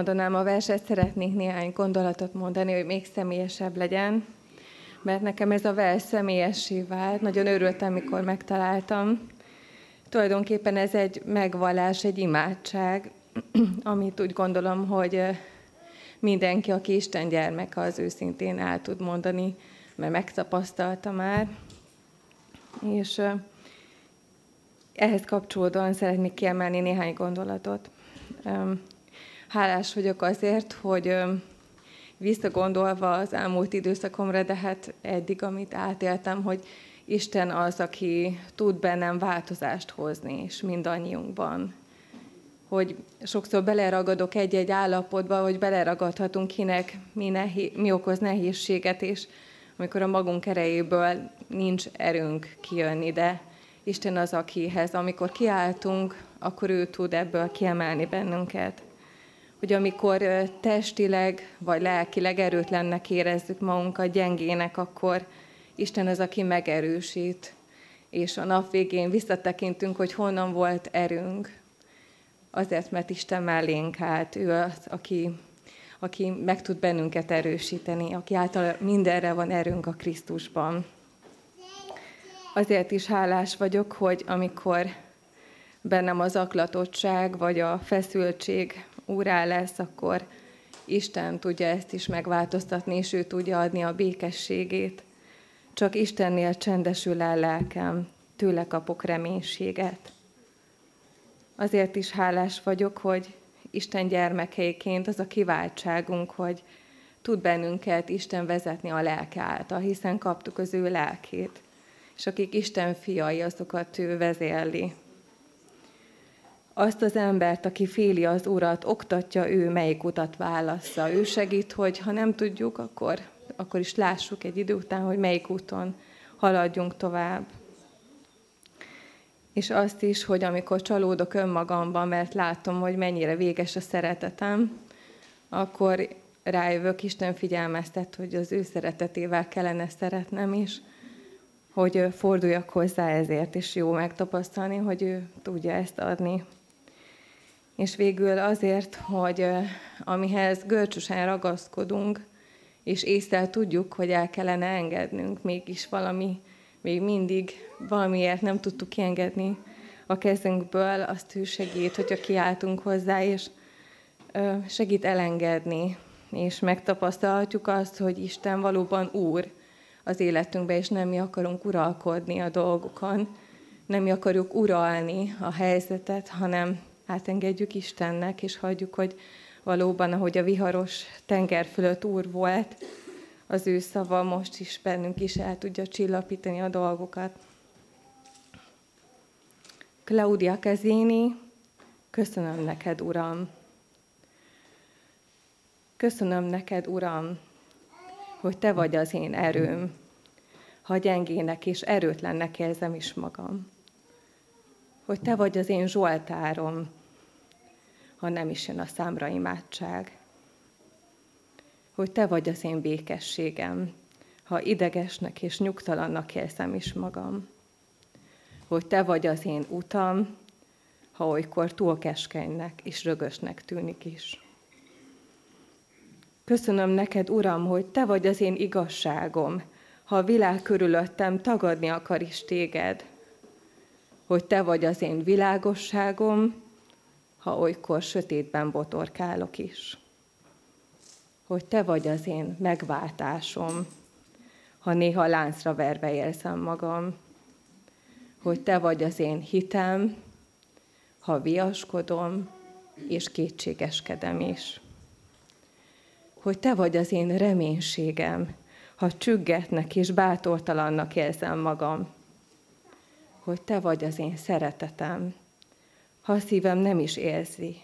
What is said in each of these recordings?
elmondanám a verset, szeretnék néhány gondolatot mondani, hogy még személyesebb legyen, mert nekem ez a vers személyessé vált. Nagyon örültem, mikor megtaláltam. Tulajdonképpen ez egy megvallás, egy imádság, amit úgy gondolom, hogy mindenki, aki Isten gyermeke, az őszintén el tud mondani, mert megtapasztalta már. És ehhez kapcsolódóan szeretnék kiemelni néhány gondolatot. Hálás vagyok azért, hogy visszagondolva az elmúlt időszakomra, de hát eddig, amit átéltem, hogy Isten az, aki tud bennem változást hozni, és mindannyiunkban. Hogy sokszor beleragadok egy-egy állapotba, hogy beleragadhatunk kinek, mi, nehé, mi okoz nehézséget, és amikor a magunk erejéből nincs erőnk kijönni, de Isten az, akihez, amikor kiáltunk, akkor ő tud ebből kiemelni bennünket hogy amikor testileg vagy lelkileg erőtlennek érezzük magunkat, gyengének, akkor Isten az, aki megerősít, és a nap végén visszatekintünk, hogy honnan volt erőnk. Azért, mert Isten mellénk állt, ő az, aki, aki meg tud bennünket erősíteni, aki által mindenre van erőnk a Krisztusban. Azért is hálás vagyok, hogy amikor bennem az aklatottság vagy a feszültség úrá lesz, akkor Isten tudja ezt is megváltoztatni, és ő tudja adni a békességét. Csak Istennél csendesül el lelkem, tőle kapok reménységet. Azért is hálás vagyok, hogy Isten gyermekeiként az a kiváltságunk, hogy tud bennünket Isten vezetni a lelke által, hiszen kaptuk az ő lelkét. És akik Isten fiai, azokat ő vezérli azt az embert, aki féli az Urat, oktatja ő, melyik utat válassza. Ő segít, hogy ha nem tudjuk, akkor, akkor is lássuk egy idő után, hogy melyik úton haladjunk tovább. És azt is, hogy amikor csalódok önmagamban, mert látom, hogy mennyire véges a szeretetem, akkor rájövök, Isten figyelmeztet, hogy az ő szeretetével kellene szeretnem is, hogy forduljak hozzá ezért, és jó megtapasztalni, hogy ő tudja ezt adni és végül azért, hogy amihez görcsösen ragaszkodunk, és észre tudjuk, hogy el kellene engednünk, mégis valami, még mindig valamiért nem tudtuk kiengedni a kezünkből, azt ő segít, hogyha kiáltunk hozzá, és segít elengedni, és megtapasztalhatjuk azt, hogy Isten valóban Úr az életünkben, és nem mi akarunk uralkodni a dolgokon, nem mi akarjuk uralni a helyzetet, hanem átengedjük Istennek, és hagyjuk, hogy valóban, ahogy a viharos tenger fölött úr volt, az ő szava most is bennünk is el tudja csillapítani a dolgokat. Claudia Kezéni, köszönöm neked, Uram. Köszönöm neked, Uram, hogy Te vagy az én erőm, ha gyengének és erőtlennek érzem is magam. Hogy Te vagy az én Zsoltárom, ha nem is jön a számra imádság. Hogy Te vagy az én békességem, ha idegesnek és nyugtalannak érzem is magam. Hogy Te vagy az én utam, ha olykor túl keskenynek és rögösnek tűnik is. Köszönöm neked, Uram, hogy Te vagy az én igazságom, ha a világ körülöttem tagadni akar is téged. Hogy Te vagy az én világosságom, ha olykor sötétben botorkálok is. Hogy Te vagy az én megváltásom, ha néha láncra verve érzem magam. Hogy Te vagy az én hitem, ha viaskodom és kétségeskedem is hogy te vagy az én reménységem, ha csüggetnek és bátortalannak érzem magam, hogy te vagy az én szeretetem, ha a szívem nem is érzi,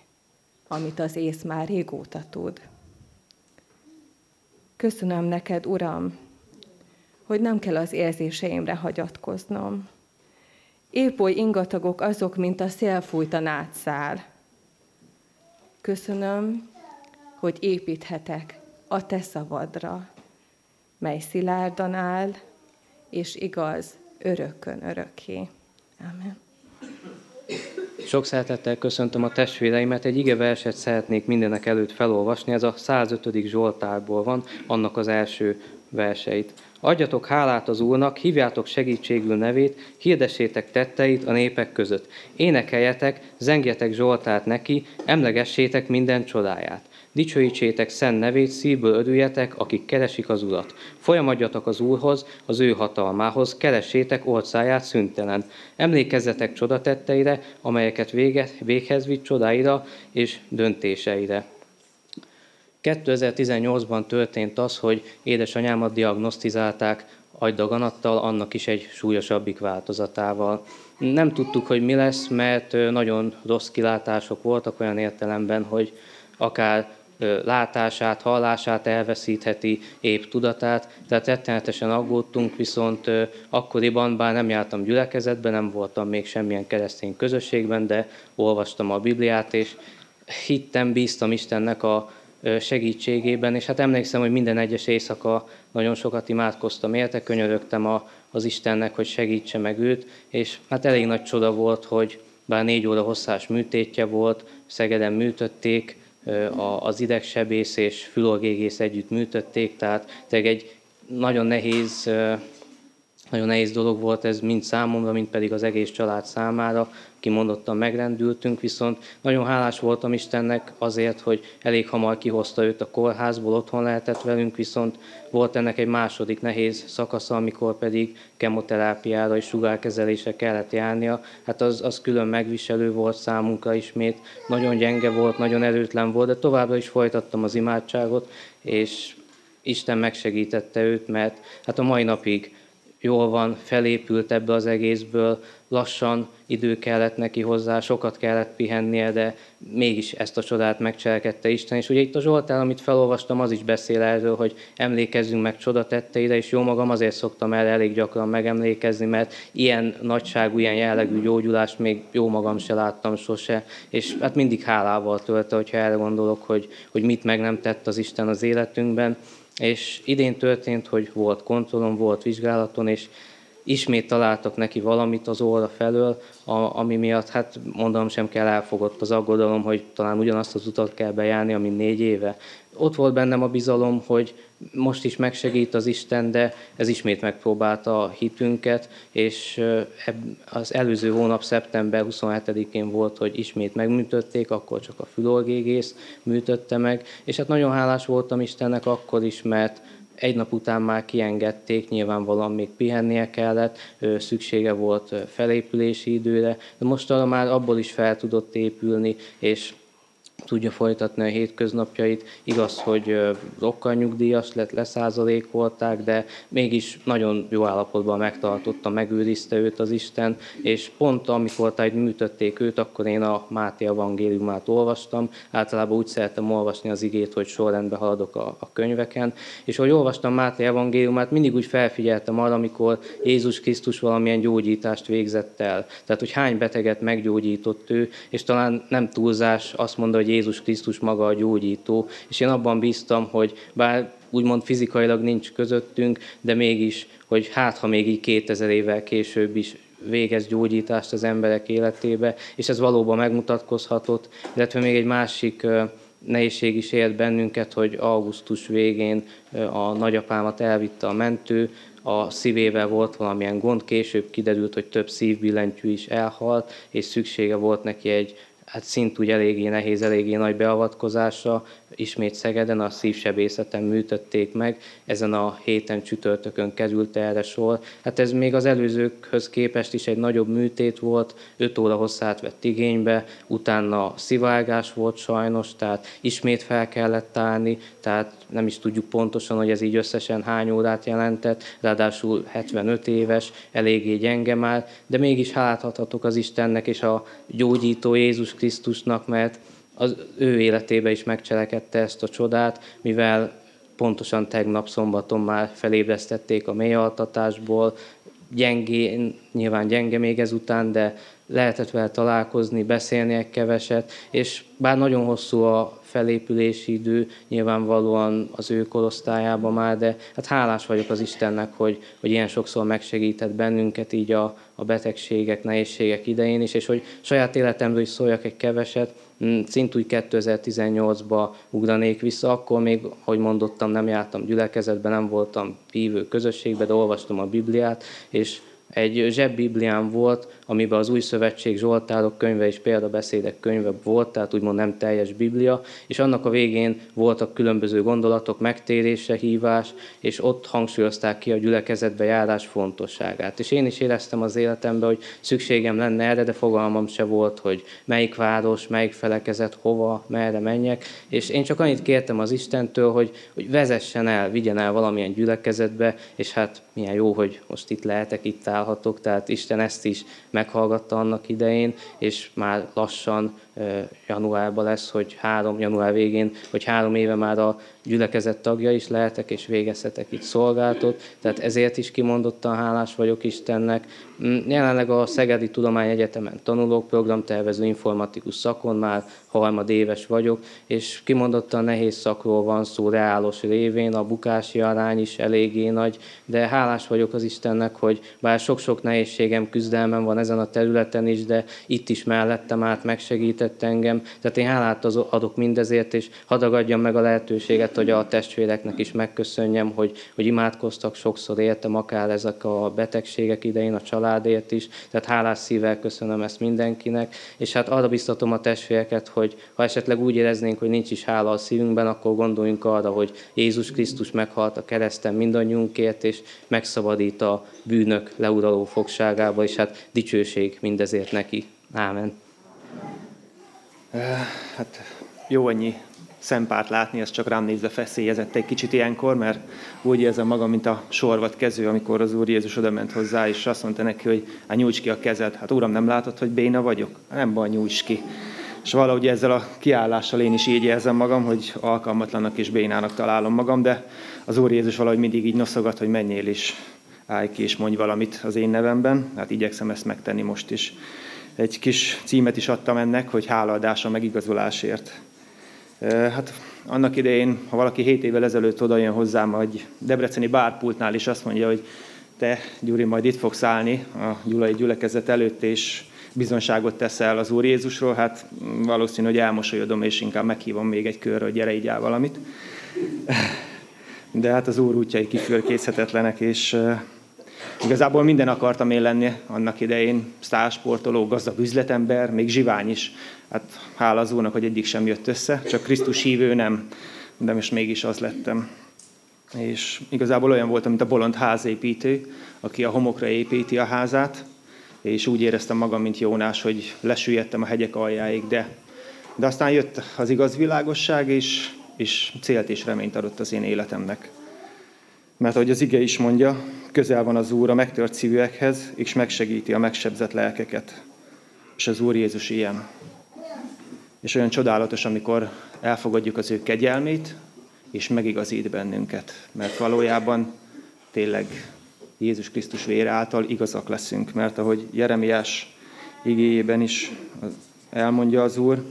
amit az ész már régóta tud. Köszönöm neked, Uram, hogy nem kell az érzéseimre hagyatkoznom. Épp oly ingatagok azok, mint a szél fújt a nátszál. Köszönöm, hogy építhetek a te szavadra, mely szilárdan áll, és igaz örökön örökké. Amen. Sok szeretettel köszöntöm a testvéreimet. Egy igeverset szeretnék mindenek előtt felolvasni. Ez a 105. Zsoltárból van, annak az első verseit. Adjatok hálát az Úrnak, hívjátok segítségül nevét, hirdessétek tetteit a népek között. Énekeljetek, zengjetek Zsoltát neki, emlegessétek minden csodáját. Dicsőítsétek szent nevét, szívből örüljetek, akik keresik az Urat. Folyamadjatok az Úrhoz, az ő hatalmához, keressétek orcáját szüntelen. Emlékezzetek csodatetteire, amelyeket vége, véghez vitt csodáira és döntéseire. 2018-ban történt az, hogy édesanyámat diagnosztizálták agydaganattal, annak is egy súlyosabbik változatával. Nem tudtuk, hogy mi lesz, mert nagyon rossz kilátások voltak olyan értelemben, hogy akár látását, hallását elveszítheti, épp tudatát, tehát rettenetesen aggódtunk, viszont akkoriban, bár nem jártam gyülekezetben, nem voltam még semmilyen keresztény közösségben, de olvastam a Bibliát, és hittem, bíztam Istennek a segítségében, és hát emlékszem, hogy minden egyes éjszaka nagyon sokat imádkoztam érte, könyörögtem a, az Istennek, hogy segítse meg őt, és hát elég nagy csoda volt, hogy bár négy óra hosszás műtétje volt, Szegeden műtötték, az idegsebész és fülorgégész együtt műtötték, tehát egy nagyon nehéz, nagyon nehéz dolog volt ez mind számomra, mind pedig az egész család számára kimondottan megrendültünk, viszont nagyon hálás voltam Istennek azért, hogy elég hamar kihozta őt a kórházból, otthon lehetett velünk, viszont volt ennek egy második nehéz szakasza, amikor pedig kemoterápiára és sugárkezelése kellett járnia. Hát az, az külön megviselő volt számunkra ismét, nagyon gyenge volt, nagyon erőtlen volt, de továbbra is folytattam az imádságot, és Isten megsegítette őt, mert hát a mai napig jól van, felépült ebbe az egészből, lassan idő kellett neki hozzá, sokat kellett pihennie, de mégis ezt a csodát megcselekedte Isten. És ugye itt a Zsoltál, amit felolvastam, az is beszél erről, hogy emlékezzünk meg csodatetteire, és jó magam azért szoktam el elég gyakran megemlékezni, mert ilyen nagyságú, ilyen jellegű gyógyulást még jó magam se láttam sose, és hát mindig hálával tölte, hogyha erre gondolok, hogy, hogy mit meg nem tett az Isten az életünkben. És idén történt, hogy volt kontrollom, volt vizsgálaton, és ismét találtak neki valamit az óra felől, a, ami miatt, hát mondom, sem kell elfogott az aggodalom, hogy talán ugyanazt az utat kell bejárni, ami négy éve. Ott volt bennem a bizalom, hogy most is megsegít az Isten, de ez ismét megpróbálta a hitünket, és az előző hónap szeptember 27-én volt, hogy ismét megműtötték, akkor csak a fülorgégész műtötte meg, és hát nagyon hálás voltam Istennek akkor is, mert egy nap után már kiengedték, nyilvánvalóan még pihennie kellett, szüksége volt felépülési időre, de most arra már abból is fel tudott épülni, és tudja folytatni a hétköznapjait. Igaz, hogy rokkal nyugdíjas lett, leszázalékolták, de mégis nagyon jó állapotban megtartotta, megőrizte őt az Isten, és pont amikor tájt műtötték őt, akkor én a Máté evangéliumát olvastam. Általában úgy szeretem olvasni az igét, hogy sorrendben haladok a, a könyveken, és ahogy olvastam Máté evangéliumát, mindig úgy felfigyeltem arra, amikor Jézus Krisztus valamilyen gyógyítást végzett el. Tehát, hogy hány beteget meggyógyított ő, és talán nem túlzás azt mondani, hogy Jézus Krisztus maga a gyógyító, és én abban bíztam, hogy bár úgymond fizikailag nincs közöttünk, de mégis, hogy hát ha még így 2000 évvel később is végez gyógyítást az emberek életébe, és ez valóban megmutatkozhatott, illetve még egy másik nehézség is ért bennünket, hogy augusztus végén a nagyapámat elvitte a mentő, a szívével volt valamilyen gond, később kiderült, hogy több szívbillentyű is elhalt, és szüksége volt neki egy hát szintúgy eléggé nehéz, eléggé nagy beavatkozása, ismét Szegeden a szívsebészeten műtötték meg, ezen a héten csütörtökön került erre sor. Hát ez még az előzőkhöz képest is egy nagyobb műtét volt, 5 óra hosszát vett igénybe, utána szivárgás volt sajnos, tehát ismét fel kellett állni, tehát nem is tudjuk pontosan, hogy ez így összesen hány órát jelentett, ráadásul 75 éves, eléggé gyenge már, de mégis háláthatok az Istennek és a gyógyító Jézus Krisztusnak, mert az ő életébe is megcselekedte ezt a csodát, mivel pontosan tegnap szombaton már felébresztették a mélyaltatásból, gyengé, nyilván gyenge még ezután, de lehetett vele találkozni, beszélni egy keveset, és bár nagyon hosszú a felépülési idő, nyilvánvalóan az ő korosztályában már, de hát hálás vagyok az Istennek, hogy, hogy ilyen sokszor megsegített bennünket így a, a betegségek, nehézségek idején is, és hogy saját életemről is szóljak egy keveset, szintúgy 2018-ba ugranék vissza, akkor még, hogy mondottam, nem jártam gyülekezetben, nem voltam hívő közösségbe, de olvastam a Bibliát, és egy zsebbibliám volt, amiben az új szövetség Zsoltárok könyve és példabeszédek könyve volt, tehát úgymond nem teljes Biblia, és annak a végén voltak különböző gondolatok, megtérése, hívás, és ott hangsúlyozták ki a gyülekezetbe járás fontosságát. És én is éreztem az életemben, hogy szükségem lenne erre, de fogalmam se volt, hogy melyik város, melyik felekezet, hova, merre menjek, és én csak annyit kértem az Istentől, hogy, hogy vezessen el, vigyen el valamilyen gyülekezetbe, és hát milyen jó, hogy most itt lehetek, itt állhatok, tehát Isten ezt is meghallgatta annak idején, és már lassan januárban lesz, hogy három, január végén, hogy három éve már a gyülekezet tagja is lehetek, és végezhetek itt szolgáltot, tehát ezért is kimondottan hálás vagyok Istennek. Mm, jelenleg a Szegedi Tudományegyetemen tanulók, programtervező informatikus szakon már harmadéves vagyok, és kimondottan nehéz szakról van szó, reálos révén, a bukási arány is eléggé nagy, de hálás vagyok az Istennek, hogy bár sok-sok nehézségem, küzdelmem van ezen a területen is, de itt is mellettem át megsegített engem. Tehát én hálát adok mindezért, és hadagadjam meg a lehetőséget, hogy a testvéreknek is megköszönjem, hogy, hogy imádkoztak sokszor értem, akár ezek a betegségek idején, a családért is. Tehát hálás szívvel köszönöm ezt mindenkinek, és hát arra biztatom a testvéreket, hogy ha esetleg úgy éreznénk, hogy nincs is hála a szívünkben, akkor gondoljunk arra, hogy Jézus Krisztus meghalt a kereszten mindannyiunkért, és megszabadít a bűnök leuraló fogságába, és hát dicsőség mindezért neki. Ámen. Hát jó annyi szempárt látni, ez csak rám nézve feszélyezett egy kicsit ilyenkor, mert úgy érzem magam, mint a sorvat kező, amikor az Úr Jézus oda ment hozzá, és azt mondta neki, hogy hát nyújts ki a kezed. Hát Uram, nem látod, hogy béna vagyok? Nem baj, nyújts ki. És valahogy ezzel a kiállással én is így érzem magam, hogy alkalmatlannak és bénának találom magam, de az Úr Jézus valahogy mindig így noszogat, hogy menjél is, állj ki és mondj valamit az én nevemben. Hát igyekszem ezt megtenni most is. Egy kis címet is adtam ennek, hogy hálaadás a megigazolásért. Hát annak idején, ha valaki 7 évvel ezelőtt oda jön hozzám, egy debreceni bárpultnál is azt mondja, hogy te, Gyuri, majd itt fogsz állni a gyulai gyülekezet előtt, és bizonságot teszel az Úr Jézusról, hát valószínű, hogy elmosolyodom, és inkább meghívom még egy körre, hogy gyere, így valamit. De hát az Úr útjai kifölkészhetetlenek, és igazából minden akartam én lenni annak idején, sztársportoló, gazdag üzletember, még zsivány is. Hát hála az Úrnak, hogy egyik sem jött össze, csak Krisztus hívő nem, de most mégis az lettem. És igazából olyan voltam, mint a bolond házépítő, aki a homokra építi a házát, és úgy éreztem magam, mint Jónás, hogy lesüllyedtem a hegyek aljáig, de De aztán jött az igaz világosság, és, és célt és reményt adott az én életemnek. Mert ahogy az ige is mondja, közel van az Úr a megtört szívűekhez, és megsegíti a megsebzett lelkeket. És az Úr Jézus ilyen. És olyan csodálatos, amikor elfogadjuk az ő kegyelmét, és megigazít bennünket. Mert valójában tényleg Jézus Krisztus vére által igazak leszünk. Mert ahogy Jeremiás igéjében is elmondja az Úr,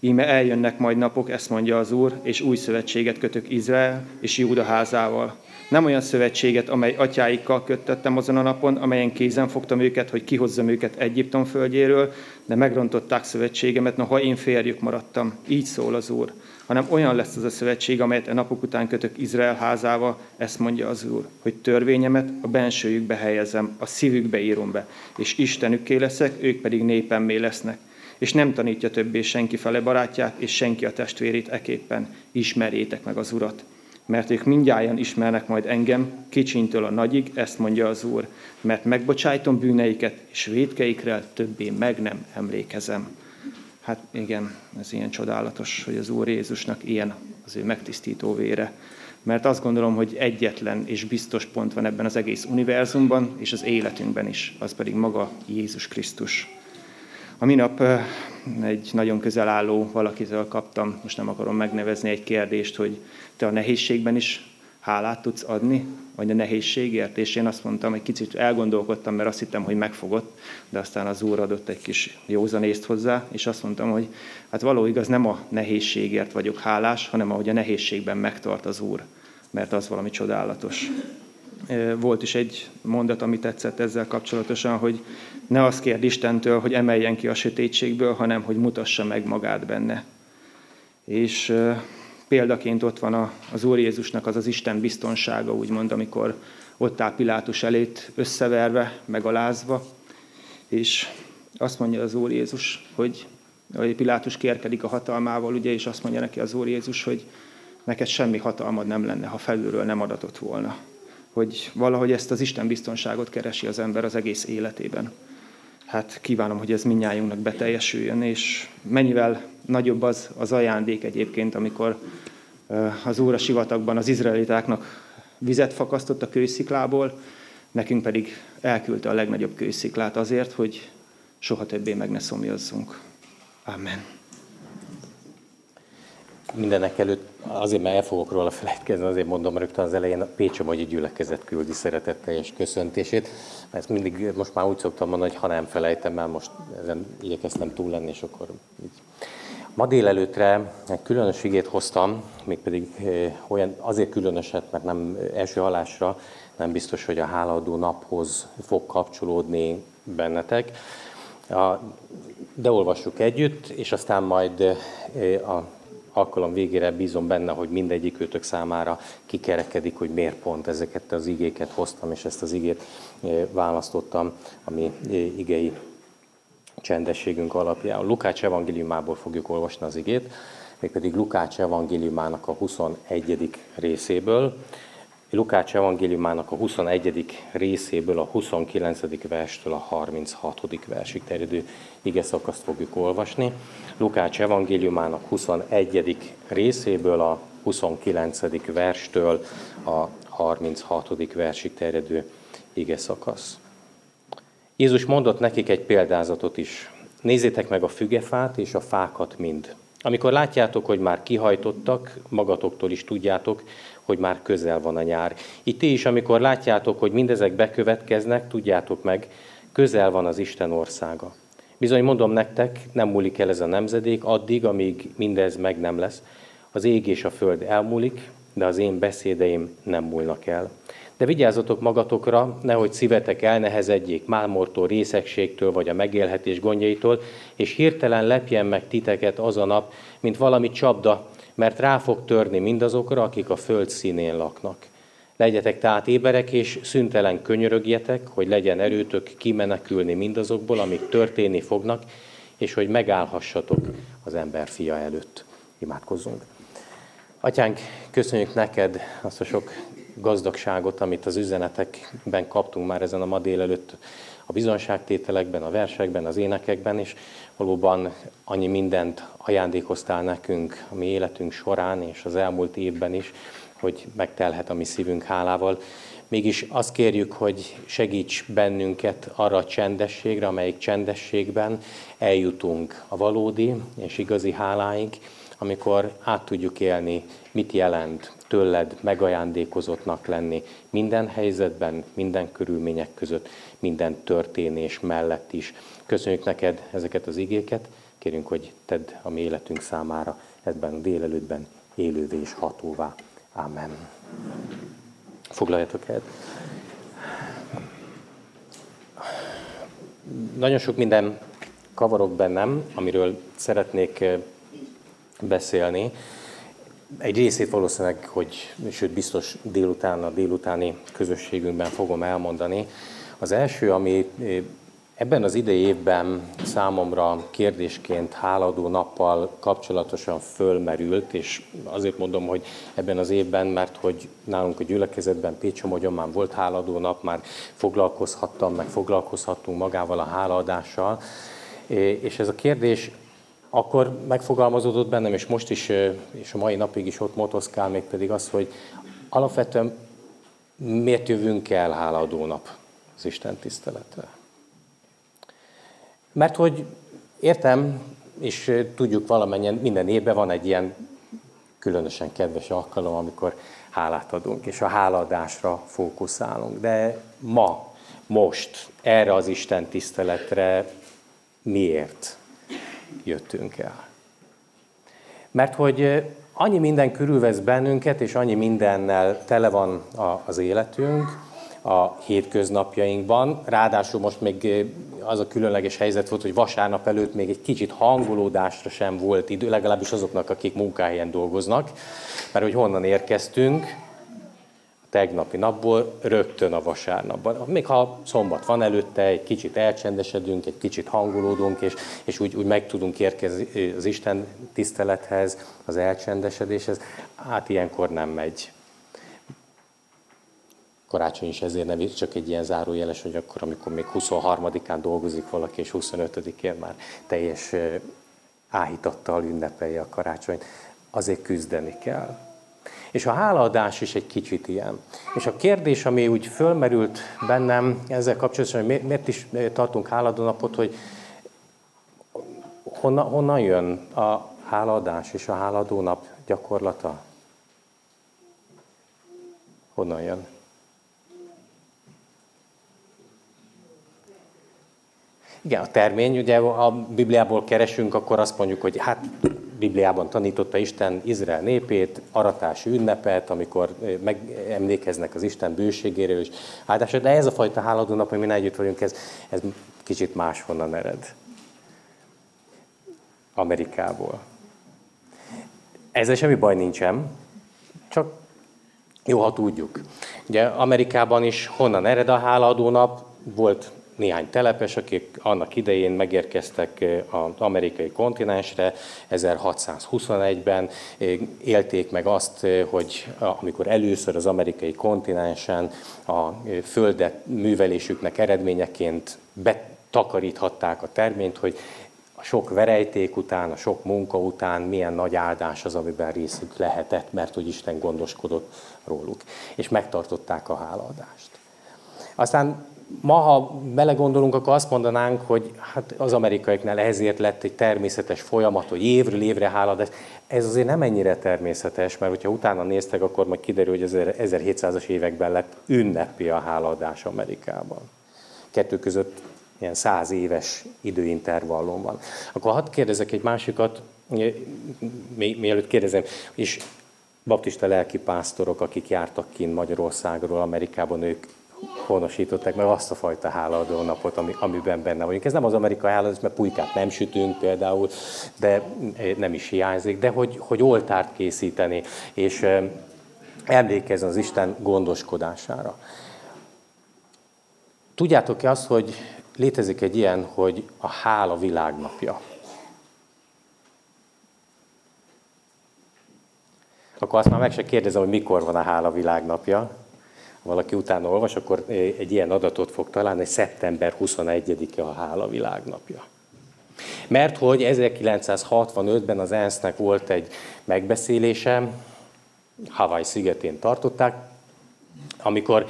íme eljönnek majd napok, ezt mondja az Úr, és új szövetséget kötök Izrael és Júda házával nem olyan szövetséget, amely atyáikkal kötöttem azon a napon, amelyen kézen fogtam őket, hogy kihozzam őket Egyiptom földjéről, de megrontották szövetségemet, noha én férjük maradtam. Így szól az Úr. Hanem olyan lesz az a szövetség, amelyet a napok után kötök Izrael házába, ezt mondja az Úr, hogy törvényemet a bensőjükbe helyezem, a szívükbe írom be, és Istenükké leszek, ők pedig népemmé lesznek és nem tanítja többé senki fele barátját, és senki a testvérét eképpen. Ismerjétek meg az Urat mert ők mindjárt ismernek majd engem, kicsintől a nagyig, ezt mondja az Úr, mert megbocsájtom bűneiket, és védkeikre többé meg nem emlékezem. Hát igen, ez ilyen csodálatos, hogy az Úr Jézusnak ilyen az ő megtisztító vére. Mert azt gondolom, hogy egyetlen és biztos pont van ebben az egész univerzumban, és az életünkben is, az pedig maga Jézus Krisztus. A minap egy nagyon közel álló valakitől kaptam, most nem akarom megnevezni egy kérdést, hogy te a nehézségben is hálát tudsz adni, vagy a nehézségért, és én azt mondtam, egy kicsit elgondolkodtam, mert azt hittem, hogy megfogott, de aztán az Úr adott egy kis józanészt hozzá, és azt mondtam, hogy hát való igaz, nem a nehézségért vagyok hálás, hanem ahogy a nehézségben megtart az Úr, mert az valami csodálatos. Volt is egy mondat, ami tetszett ezzel kapcsolatosan, hogy ne azt kérd Istentől, hogy emeljen ki a sötétségből, hanem hogy mutassa meg magát benne. És példaként ott van az Úr Jézusnak az az Isten biztonsága, úgymond, amikor ott áll Pilátus elét összeverve, megalázva, és azt mondja az Úr Jézus, hogy Pilátus kérkedik a hatalmával, ugye, és azt mondja neki az Úr Jézus, hogy neked semmi hatalmad nem lenne, ha felülről nem adatott volna. Hogy valahogy ezt az Isten biztonságot keresi az ember az egész életében. Hát kívánom, hogy ez minnyájunknak beteljesüljön, és mennyivel nagyobb az, az ajándék egyébként, amikor az Úr a sivatagban az izraelitáknak vizet fakasztott a kősziklából, nekünk pedig elküldte a legnagyobb kősziklát azért, hogy soha többé meg ne szomjazzunk. Amen. Mindenek előtt azért, mert el fogok róla felejtkezni, azért mondom rögtön az elején, a Pécsi Magyi Gyülekezet küldi szeretetteljes köszöntését. Ezt mindig most már úgy szoktam mondani, hogy ha nem felejtem, mert most ezen igyekeztem túl lenni, és akkor így. Ma délelőtre egy különös igét hoztam, mégpedig eh, olyan, azért különöset, mert nem első halásra nem biztos, hogy a hálaadó naphoz fog kapcsolódni bennetek. De olvassuk együtt, és aztán majd eh, a alkalom végére bízom benne, hogy mindegyik őtök számára kikerekedik, hogy miért pont ezeket az igéket hoztam, és ezt az igét eh, választottam, ami eh, igei csendességünk alapján. Lukács evangéliumából fogjuk olvasni az igét, mégpedig Lukács evangéliumának a 21. részéből. Lukács evangéliumának a 21. részéből a 29. verstől a 36. versig terjedő ige szakaszt fogjuk olvasni. Lukács evangéliumának 21. részéből a 29. verstől a 36. versig terjedő ige szakasz. Jézus mondott nekik egy példázatot is. Nézzétek meg a fügefát és a fákat mind. Amikor látjátok, hogy már kihajtottak, magatoktól is tudjátok, hogy már közel van a nyár. Itt ti is, amikor látjátok, hogy mindezek bekövetkeznek, tudjátok meg, közel van az Isten országa. Bizony mondom nektek, nem múlik el ez a nemzedék addig, amíg mindez meg nem lesz. Az ég és a föld elmúlik, de az én beszédeim nem múlnak el. De vigyázzatok magatokra, nehogy szívetek elnehezedjék málmortól, részegségtől vagy a megélhetés gondjaitól, és hirtelen lepjen meg titeket az a nap, mint valami csapda, mert rá fog törni mindazokra, akik a föld színén laknak. Legyetek tehát éberek, és szüntelen könyörögjetek, hogy legyen erőtök kimenekülni mindazokból, amik történni fognak, és hogy megállhassatok az ember fia előtt. Imádkozzunk. Atyánk, köszönjük neked azt a sok gazdagságot, amit az üzenetekben kaptunk már ezen a ma délelőtt a bizonságtételekben, a versekben, az énekekben, és valóban annyi mindent ajándékoztál nekünk a mi életünk során, és az elmúlt évben is, hogy megtelhet a mi szívünk hálával. Mégis azt kérjük, hogy segíts bennünket arra a csendességre, amelyik csendességben eljutunk a valódi és igazi háláink, amikor át tudjuk élni, mit jelent tőled megajándékozottnak lenni minden helyzetben, minden körülmények között, minden történés mellett is. Köszönjük neked ezeket az igéket, kérünk, hogy tedd a mi életünk számára ebben a délelőttben élővé és hatóvá. Amen. Foglaljatok el. Nagyon sok minden kavarok bennem, amiről szeretnék eh, beszélni. Egy részét valószínűleg, hogy sőt biztos délután, a délutáni közösségünkben fogom elmondani. Az első, ami eh, ebben az idei évben számomra kérdésként háladó nappal kapcsolatosan fölmerült, és azért mondom, hogy ebben az évben, mert hogy nálunk a gyülekezetben Pécsomogyon már volt háladó nap, már foglalkozhattam, meg foglalkozhattunk magával a hálaadással, eh, és ez a kérdés akkor megfogalmazódott bennem, és most is, és a mai napig is ott motoszkál, még pedig az, hogy alapvetően miért jövünk el háladó nap az Isten tiszteletre. Mert hogy értem, és tudjuk valamennyien, minden évben van egy ilyen különösen kedves alkalom, amikor hálát adunk, és a háladásra fókuszálunk. De ma, most, erre az Isten tiszteletre miért? Jöttünk el. Mert hogy annyi minden körülvesz bennünket, és annyi mindennel tele van az életünk, a hétköznapjainkban. Ráadásul most még az a különleges helyzet volt, hogy vasárnap előtt még egy kicsit hangolódásra sem volt idő, legalábbis azoknak, akik munkáhelyen dolgoznak, mert hogy honnan érkeztünk, tegnapi napból rögtön a vasárnapban. Még ha szombat van előtte, egy kicsit elcsendesedünk, egy kicsit hangolódunk, és, és úgy, úgy meg tudunk érkezni az Isten tisztelethez, az elcsendesedéshez, hát ilyenkor nem megy. Karácsony is ezért nem csak egy ilyen zárójeles, hogy akkor, amikor még 23-án dolgozik valaki, és 25-én már teljes áhítattal ünnepelje a karácsonyt, azért küzdeni kell. És a hálaadás is egy kicsit ilyen. És a kérdés, ami úgy fölmerült bennem ezzel kapcsolatban, hogy miért is tartunk háladó napot, hogy honnan, honnan jön a hálaadás és a háladó gyakorlata? Honnan jön? Igen, a termény, ugye a Bibliából keresünk, akkor azt mondjuk, hogy hát Bibliában tanította Isten Izrael népét, aratási ünnepet, amikor megemlékeznek az Isten bőségéről és áldásra, de ez a fajta háladó nap, ami mi együtt vagyunk, ez, ez kicsit máshonnan ered. Amerikából. Ezzel semmi baj nincsen, csak jó, ha tudjuk. Ugye Amerikában is honnan ered a hálaadó nap, volt néhány telepes, akik annak idején megérkeztek az amerikai kontinensre 1621-ben, eh, élték meg azt, hogy amikor először az amerikai kontinensen a földet művelésüknek eredményeként betakaríthatták a terményt, hogy a sok verejték után, a sok munka után milyen nagy áldás az, amiben részük lehetett, mert hogy Isten gondoskodott róluk. És megtartották a hálaadást. Aztán ma, ha belegondolunk, akkor azt mondanánk, hogy hát az amerikaiaknál ezért lett egy természetes folyamat, hogy évről évre háladás. Ez azért nem ennyire természetes, mert hogyha utána néztek, akkor majd kiderül, hogy az 1700-as években lett ünnepi a háladás Amerikában. Kettő között ilyen száz éves időintervallum van. Akkor hadd kérdezek egy másikat, mielőtt kérdezem, és baptista lelkipásztorok, akik jártak kint Magyarországról, Amerikában, ők honosították meg azt a fajta hálaadó napot, ami, amiben benne vagyunk. Ez nem az amerikai hálaadás, mert pulykát nem sütünk például, de eh, nem is hiányzik, de hogy, hogy oltárt készíteni, és eh, emlékezni az Isten gondoskodására. Tudjátok-e azt, hogy létezik egy ilyen, hogy a hála világnapja? Akkor azt már meg se kérdezem, hogy mikor van a hála világnapja, valaki utána olvas, akkor egy ilyen adatot fog találni, hogy szeptember 21-e a Hála világnapja. Mert hogy 1965-ben az ENSZ-nek volt egy megbeszélése, Hawaii szigetén tartották, amikor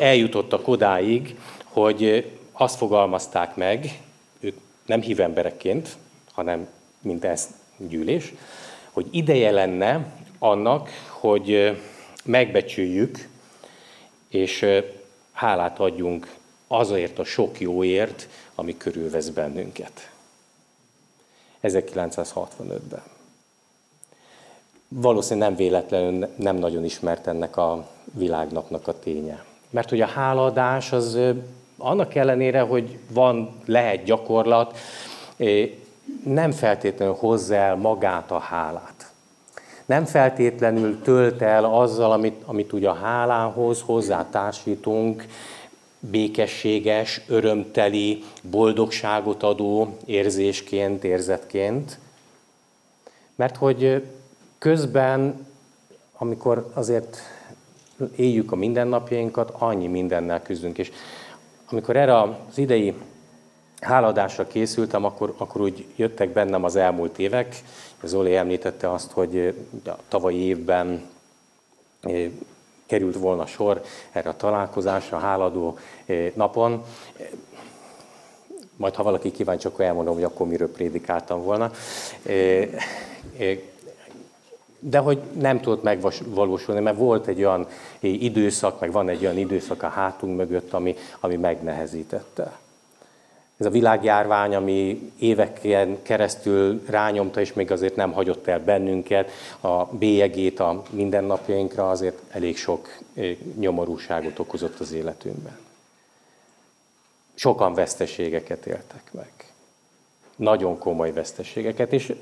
eljutottak odáig, hogy azt fogalmazták meg, ők nem hív emberekként, hanem mint ez gyűlés, hogy ideje lenne annak, hogy megbecsüljük és hálát adjunk azért a sok jóért, ami körülvesz bennünket. 1965-ben. Valószínűleg nem véletlenül nem nagyon ismert ennek a világnapnak a ténye. Mert hogy a háladás az annak ellenére, hogy van, lehet gyakorlat, nem feltétlenül hozza el magát a hálát. Nem feltétlenül tölt el azzal, amit, amit ugye a hálához hozzátársítunk, békességes, örömteli, boldogságot adó érzésként, érzetként. Mert hogy közben, amikor azért éljük a mindennapjainkat, annyi mindennel küzdünk. És amikor erre az idei háladásra készültem, akkor, akkor úgy jöttek bennem az elmúlt évek. Zoli említette azt, hogy a tavalyi évben került volna sor erre a találkozásra, a háladó napon. Majd ha valaki kíváncsi, akkor elmondom, hogy akkor miről prédikáltam volna. De hogy nem tudott megvalósulni, mert volt egy olyan időszak, meg van egy olyan időszak a hátunk mögött, ami, ami megnehezítette ez a világjárvány, ami éveken keresztül rányomta, és még azért nem hagyott el bennünket, a bélyegét a mindennapjainkra, azért elég sok eh, nyomorúságot okozott az életünkben. Sokan veszteségeket éltek meg. Nagyon komoly veszteségeket, és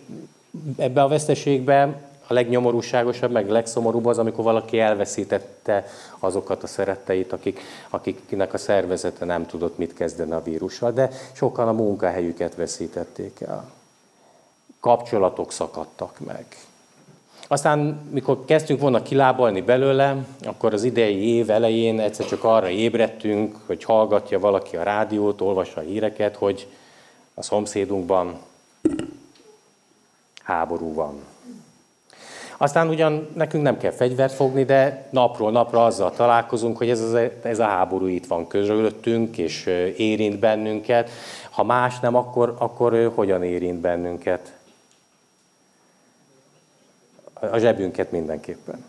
ebbe a veszteségbe a legnyomorúságosabb, meg legszomorúbb az, amikor valaki elveszítette azokat a szeretteit, akik, akiknek a szervezete nem tudott mit kezdeni a vírussal, de sokan a munkahelyüket veszítették el. Kapcsolatok szakadtak meg. Aztán, mikor kezdtünk volna kilábalni belőle, akkor az idei év elején egyszer csak arra ébredtünk, hogy hallgatja valaki a rádiót, olvassa a híreket, hogy a szomszédunkban háború van. Aztán ugyan nekünk nem kell fegyvert fogni, de napról napra azzal találkozunk, hogy ez, az, ez a háború itt van közölöttünk, és érint bennünket. Ha más nem, akkor, akkor hogyan érint bennünket? A zsebünket mindenképpen.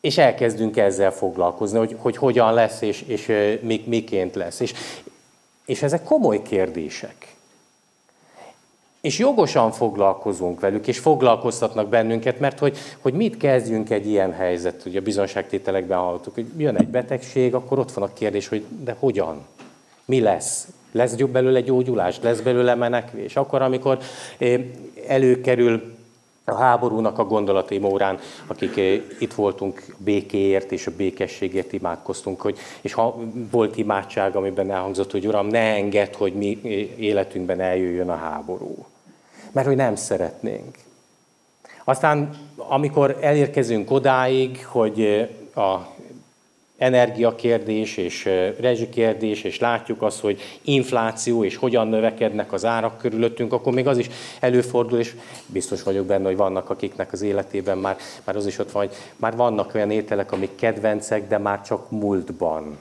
És elkezdünk ezzel foglalkozni, hogy, hogy hogyan lesz, és, és miként lesz. És, és ezek komoly kérdések. És jogosan foglalkozunk velük, és foglalkoztatnak bennünket, mert hogy, hogy mit kezdjünk egy ilyen helyzet, ugye a bizonságtételekben hallottuk, hogy jön egy betegség, akkor ott van a kérdés, hogy de hogyan? Mi lesz? Lesz belőle gyógyulás? Lesz belőle menekvés? Akkor, amikor eh, előkerül a háborúnak a gondolatai órán, akik eh, itt voltunk békéért és a békességért imádkoztunk, hogy, és ha volt imádság, amiben elhangzott, hogy Uram, ne engedd, hogy mi eh, életünkben eljöjjön a háború mert hogy nem szeretnénk. Aztán, amikor elérkezünk odáig, hogy a energiakérdés és rezsikérdés, és látjuk azt, hogy infláció és hogyan növekednek az árak körülöttünk, akkor még az is előfordul, és biztos vagyok benne, hogy vannak akiknek az életében már, már az is ott van, hogy már vannak olyan ételek, amik kedvencek, de már csak múltban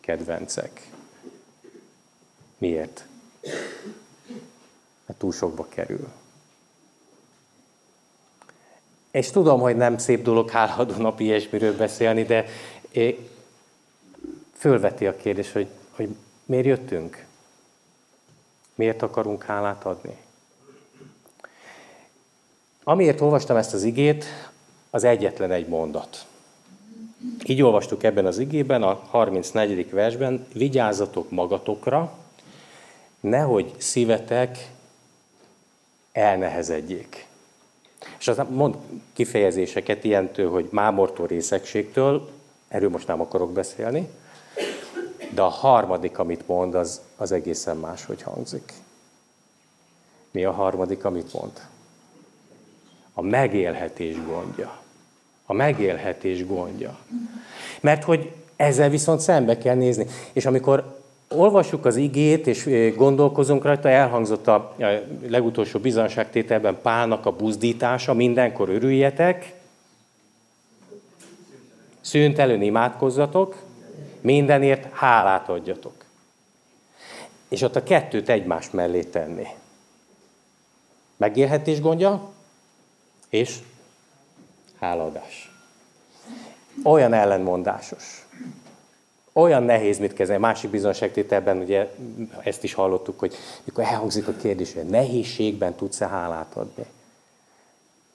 kedvencek. Miért? Túl sokba kerül. És tudom, hogy nem szép dolog háladó nap ilyesmiről beszélni, de fölveti a kérdés, hogy, hogy miért jöttünk? Miért akarunk hálát adni? Amiért olvastam ezt az igét, az egyetlen egy mondat. Így olvastuk ebben az igében, a 34. versben, vigyázzatok magatokra, nehogy szívetek elnehezedjék. És aztán mond kifejezéseket ilyentől, hogy mámortól, részegségtől, erről most nem akarok beszélni, de a harmadik, amit mond, az, az egészen máshogy hangzik. Mi a harmadik, amit mond? A megélhetés gondja. A megélhetés gondja. Mert hogy ezzel viszont szembe kell nézni. És amikor olvassuk az igét, és gondolkozunk rajta, elhangzott a legutolsó bizonságtételben Pálnak a buzdítása, mindenkor örüljetek, szüntelőn imádkozzatok, mindenért hálát adjatok. És ott a kettőt egymás mellé tenni. Megélhetés gondja, és hálaadás. Olyan ellenmondásos. Olyan nehéz mit kezelni. Másik bizonságtételben ugye ezt is hallottuk, hogy mikor elhangzik a kérdés, hogy nehézségben tudsz-e hálát adni.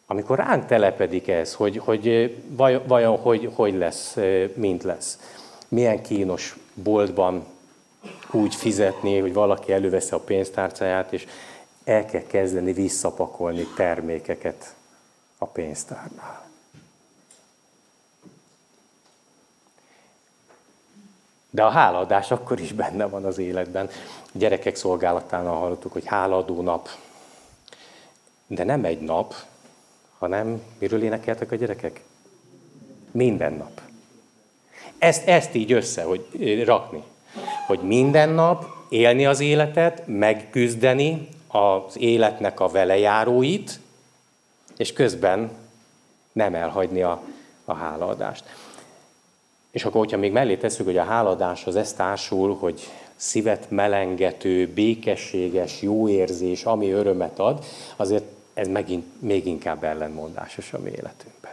Amikor ránk telepedik ez, hogy, hogy vajon hogy, hogy lesz, mint lesz. Milyen kínos boltban úgy fizetni, hogy valaki előveszi a pénztárcáját, és el kell kezdeni visszapakolni termékeket a pénztárnál. De a hálaadás akkor is benne van az életben. A gyerekek szolgálatánál hallottuk, hogy háladó nap. De nem egy nap, hanem miről énekeltek a gyerekek? Minden nap. Ezt, ezt így össze, hogy rakni. Hogy minden nap élni az életet, megküzdeni az életnek a velejáróit, és közben nem elhagyni a, a hálaadást. És akkor, hogyha még mellé tesszük, hogy a háladáshoz ez társul, hogy szívet melengető, békességes, jó érzés, ami örömet ad, azért ez megint még inkább ellenmondásos a mi életünkben.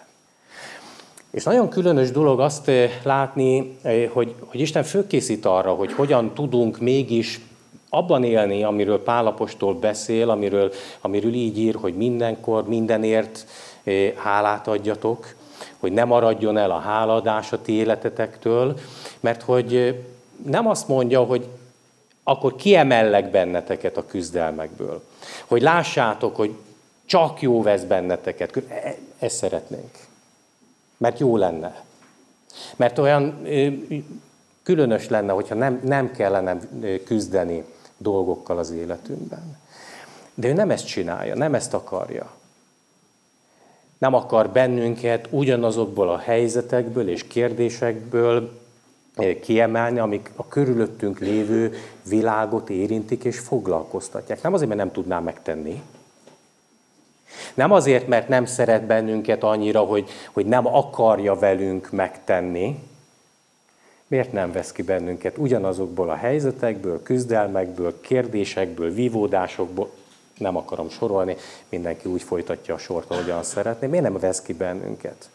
És nagyon különös dolog azt eh, látni, eh, hogy, hogy Isten fölkészít arra, hogy hogyan tudunk mégis abban élni, amiről Pálapostól beszél, amiről, amiről így ír, hogy mindenkor, mindenért eh, hálát adjatok, hogy ne maradjon el a háladás a ti életetektől, mert hogy nem azt mondja, hogy akkor kiemellek benneteket a küzdelmekből. Hogy lássátok, hogy csak jó vesz benneteket. E, ezt szeretnénk. Mert jó lenne. Mert olyan különös lenne, hogyha nem, nem kellene küzdeni dolgokkal az életünkben. De ő nem ezt csinálja, nem ezt akarja nem akar bennünket ugyanazokból a helyzetekből és kérdésekből eh, kiemelni, amik a körülöttünk lévő világot érintik és foglalkoztatják. Nem azért, mert nem tudná megtenni. Nem azért, mert nem szeret bennünket annyira, hogy, hogy nem akarja velünk megtenni. Miért nem vesz ki bennünket ugyanazokból a helyzetekből, küzdelmekből, kérdésekből, vívódásokból, nem akarom sorolni, mindenki úgy folytatja a sort, ahogyan szeretné. Miért nem vesz ki bennünket?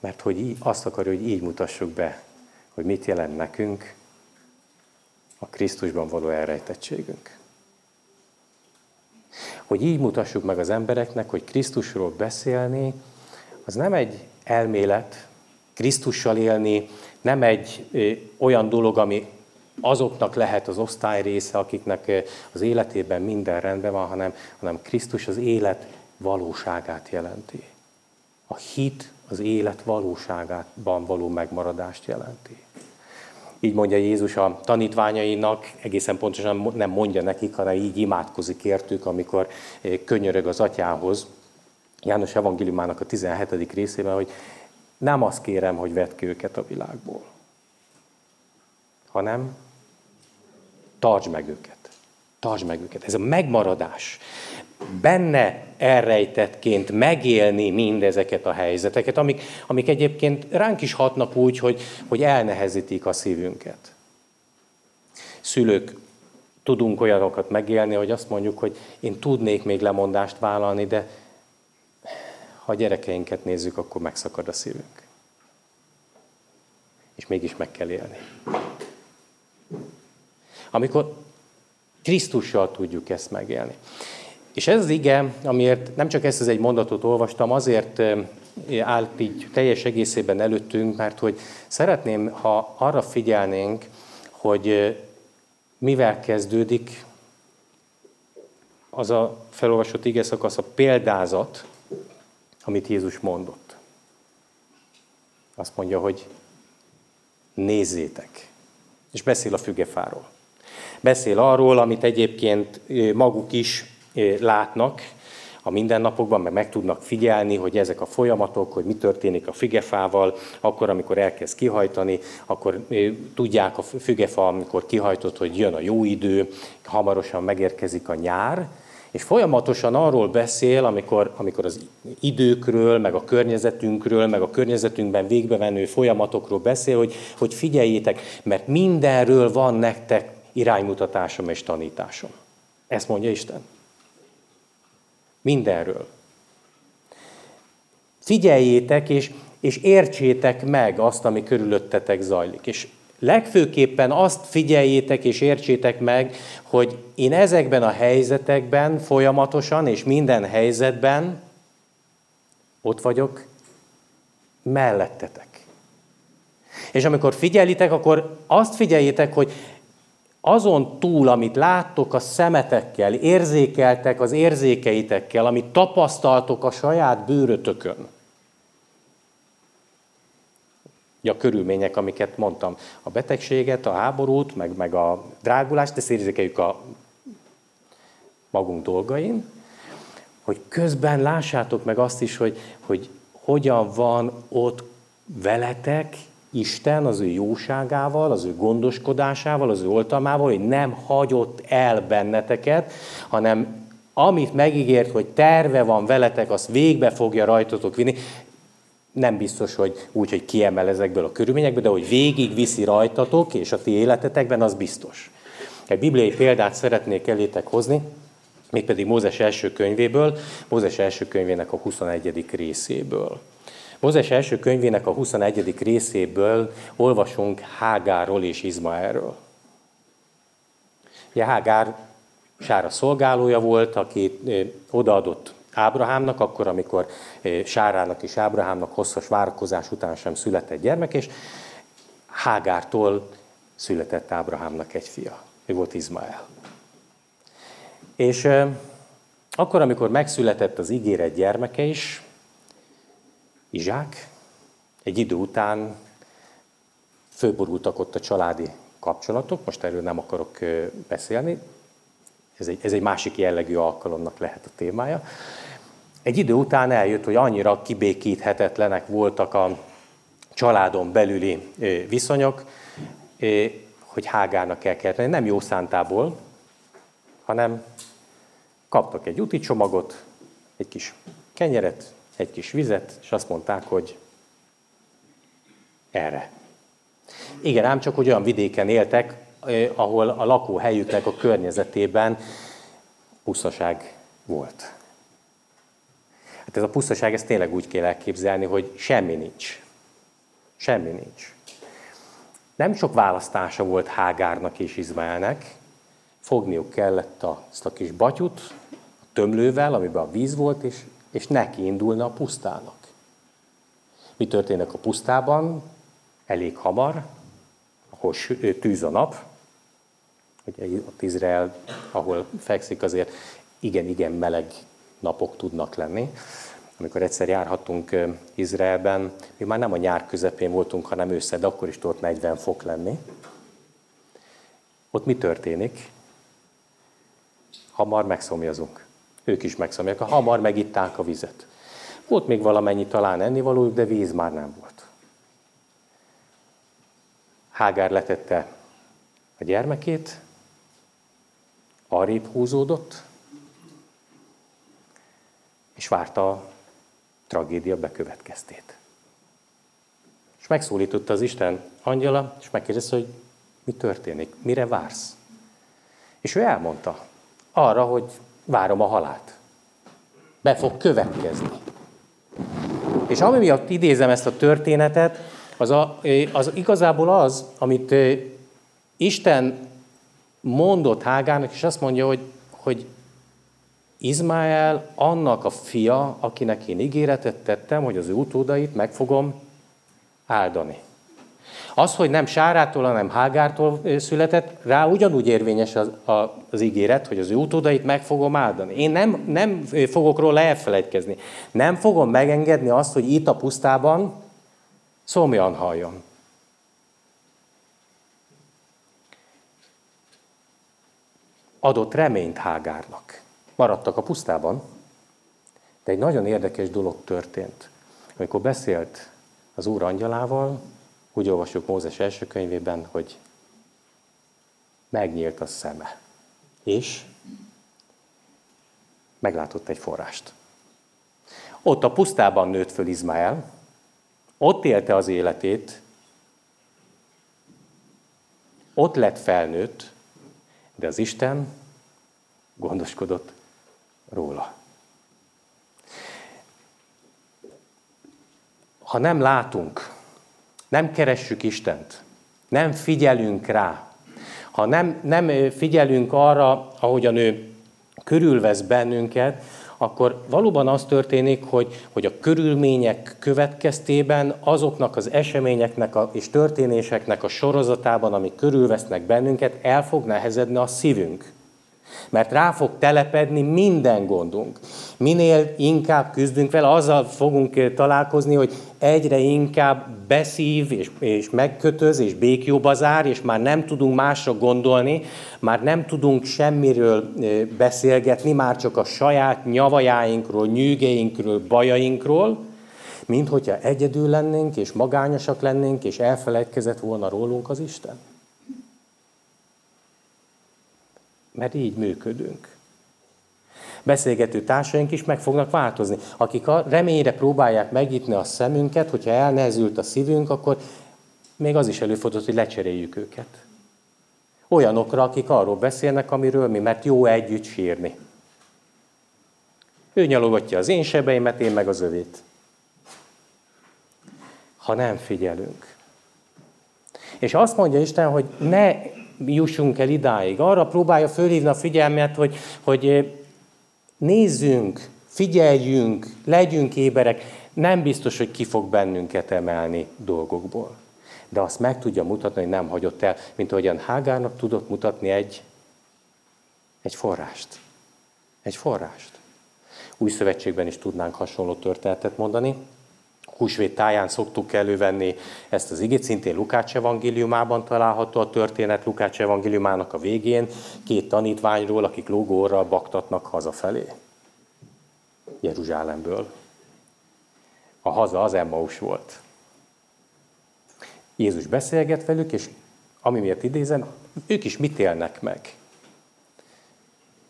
Mert hogy így, azt akarja, hogy így mutassuk be, hogy mit jelent nekünk a Krisztusban való elrejtettségünk. Hogy így mutassuk meg az embereknek, hogy Krisztusról beszélni, az nem egy elmélet, Krisztussal élni nem egy olyan dolog, ami azoknak lehet az osztály része, akiknek eh, az életében minden rendben van, hanem, hanem Krisztus az élet valóságát jelenti. A hit az élet valóságában való megmaradást jelenti. Így mondja Jézus a tanítványainak, egészen pontosan nem mondja nekik, hanem így imádkozik értük, amikor eh, könyörög az atyához. János evangéliumának a 17. részében, hogy nem azt kérem, hogy vedd ki őket a világból, hanem tartsd meg őket. Tartsd meg őket. Ez a megmaradás. Benne elrejtettként megélni mindezeket a helyzeteket, amik, amik egyébként ránk is hatnak úgy, hogy, hogy elnehezítik a szívünket. Szülők tudunk olyanokat megélni, hogy azt mondjuk, hogy én tudnék még lemondást vállalni, de ha a gyerekeinket nézzük, akkor megszakad a szívünk. És mégis meg kell élni. Amikor Krisztussal tudjuk ezt megélni. És ez az ige, amiért nem csak ezt az egy mondatot olvastam, azért állt így teljes egészében előttünk, mert hogy szeretném, ha arra figyelnénk, hogy mivel kezdődik az a felolvasott ige szakasz, a példázat, amit Jézus mondott. Azt mondja, hogy nézzétek. És beszél a fügefáról. Beszél arról, amit egyébként maguk is látnak, a mindennapokban, meg meg tudnak figyelni, hogy ezek a folyamatok, hogy mi történik a fügefával, akkor, amikor elkezd kihajtani, akkor tudják a fügefa, amikor kihajtott, hogy jön a jó idő, hamarosan megérkezik a nyár, és folyamatosan arról beszél, amikor, amikor az időkről, meg a környezetünkről, meg a környezetünkben végbevenő folyamatokról beszél, hogy, hogy figyeljétek, mert mindenről van nektek iránymutatásom és tanításom. Ezt mondja Isten. Mindenről. Figyeljétek, és, és értsétek meg azt, ami körülöttetek zajlik. És legfőképpen azt figyeljétek és értsétek meg, hogy én ezekben a helyzetekben folyamatosan és minden helyzetben ott vagyok mellettetek. És amikor figyelitek, akkor azt figyeljétek, hogy azon túl, amit láttok a szemetekkel, érzékeltek az érzékeitekkel, amit tapasztaltok a saját bőrötökön, a körülmények, amiket mondtam, a betegséget, a háborút, meg, meg a drágulást, ezt érzékeljük a magunk dolgain, hogy közben lássátok meg azt is, hogy, hogy hogyan van ott veletek Isten az ő jóságával, az ő gondoskodásával, az ő oltalmával, hogy nem hagyott el benneteket, hanem amit megígért, hogy terve van veletek, azt végbe fogja rajtatok vinni. Nem biztos, hogy úgy, hogy kiemel ezekből a körülményekből, de hogy végig viszi rajtatok, és a ti életetekben, az biztos. Egy bibliai példát szeretnék elétek hozni, mégpedig Mózes első könyvéből, Mózes első könyvének a 21. részéből. Mózes első könyvének a 21. részéből olvasunk Hágáról és Izmaelről. Ugye Hágár Sára szolgálója volt, aki odaadott Ábrahámnak, akkor, amikor Sárának és Ábrahámnak hosszas várakozás után sem született gyermek, és Hágártól született Ábrahámnak egy fia. Ő volt Izmael. És akkor, amikor megszületett az ígéret gyermeke is, Izsák. Egy idő után főborultak ott a családi kapcsolatok, most erről nem akarok beszélni, ez egy, ez egy másik jellegű alkalomnak lehet a témája. Egy idő után eljött, hogy annyira kibékíthetetlenek voltak a családon belüli viszonyok, hogy Hágárnak el kellett Nem jó szántából, hanem kaptak egy úti csomagot, egy kis kenyeret, egy kis vizet, és azt mondták, hogy erre. Igen, ám csak, hogy olyan vidéken éltek, ahol a lakóhelyüknek a környezetében pusztaság volt. Hát ez a pusztaság, ezt tényleg úgy kell elképzelni, hogy semmi nincs. Semmi nincs. Nem sok választása volt Hágárnak és Izmaelnek. Fogniuk kellett azt a kis batyut, a tömlővel, amiben a víz volt, és és neki indulna a pusztának. Mi történik a pusztában? Elég hamar, ahol tűz a nap, ugye ott Izrael, ahol fekszik, azért igen-igen meleg napok tudnak lenni. Amikor egyszer járhatunk Izraelben, mi már nem a nyár közepén voltunk, hanem ősszel, de akkor is tudott 40 fok lenni. Ott mi történik? Hamar megszomjazunk. Ők is megszomják. A hamar megitták a vizet. Volt még valamennyi talán ennivalójuk, de víz már nem volt. Hágár letette a gyermekét, arrébb húzódott, és várta a tragédia bekövetkeztét. És megszólította az Isten angyala, és megkérdezte, hogy mi történik, mire vársz. És ő elmondta arra, hogy várom a halált. Be fog következni. És ami miatt idézem ezt a történetet, az, a, az igazából az, amit Isten mondott Hágának, és azt mondja, hogy, hogy Izmael annak a fia, akinek én ígéretet tettem, hogy az ő utódait meg fogom áldani. Az, hogy nem Sárától, hanem Hágártól született, rá ugyanúgy érvényes az, a, az ígéret, hogy az ő utódait meg fogom áldani. Én nem, nem fogok róla elfelejtkezni. Nem fogom megengedni azt, hogy itt a pusztában szomjan halljon. Adott reményt Hágárnak. Maradtak a pusztában, De egy nagyon érdekes dolog történt. Amikor beszélt az Úr angyalával, úgy olvasjuk Mózes első könyvében, hogy megnyílt a szeme. És meglátott egy forrást. Ott a pusztában nőtt föl Izmael, ott élte az életét, ott lett felnőtt, de az Isten gondoskodott róla. Ha nem látunk, nem keressük Istent, nem figyelünk rá, ha nem, nem figyelünk arra, ahogyan ő körülvesz bennünket, akkor valóban az történik, hogy, hogy a körülmények következtében azoknak az eseményeknek a, és történéseknek a sorozatában, amik körülvesznek bennünket, el fog nehezedni a szívünk. Mert rá fog telepedni minden gondunk. Minél inkább küzdünk vele, azzal fogunk találkozni, hogy egyre inkább beszív, és, és megkötöz, és békjóba zár, és már nem tudunk másra gondolni, már nem tudunk semmiről beszélgetni, már csak a saját nyavajáinkról, nyűgeinkről, bajainkról, mint hogyha egyedül lennénk, és magányosak lennénk, és elfelejtkezett volna rólunk az Isten. Mert így működünk. Beszélgető társaink is meg fognak változni. Akik a reményre próbálják megnyitni a szemünket, hogyha elnehezült a szívünk, akkor még az is előfordult, hogy lecseréljük őket. Olyanokra, akik arról beszélnek, amiről mi, mert jó együtt sírni. Ő nyalogatja az én sebeimet, én meg az övét. Ha nem figyelünk. És azt mondja Isten, hogy ne jussunk el idáig. Arra próbálja fölhívni a figyelmet, hogy, hogy nézzünk, figyeljünk, legyünk éberek. Nem biztos, hogy ki fog bennünket emelni dolgokból. De azt meg tudja mutatni, hogy nem hagyott el, mint ahogyan Hágárnak tudott mutatni egy, egy forrást. Egy forrást. Új szövetségben is tudnánk hasonló történetet mondani húsvét táján szoktuk elővenni ezt az igét, szintén Lukács evangéliumában található a történet, Lukács evangéliumának a végén, két tanítványról, akik lógóra baktatnak hazafelé. Jeruzsálemből. A haza az Emmaus volt. Jézus beszélget velük, és ami miatt idézem, ők is mit élnek meg?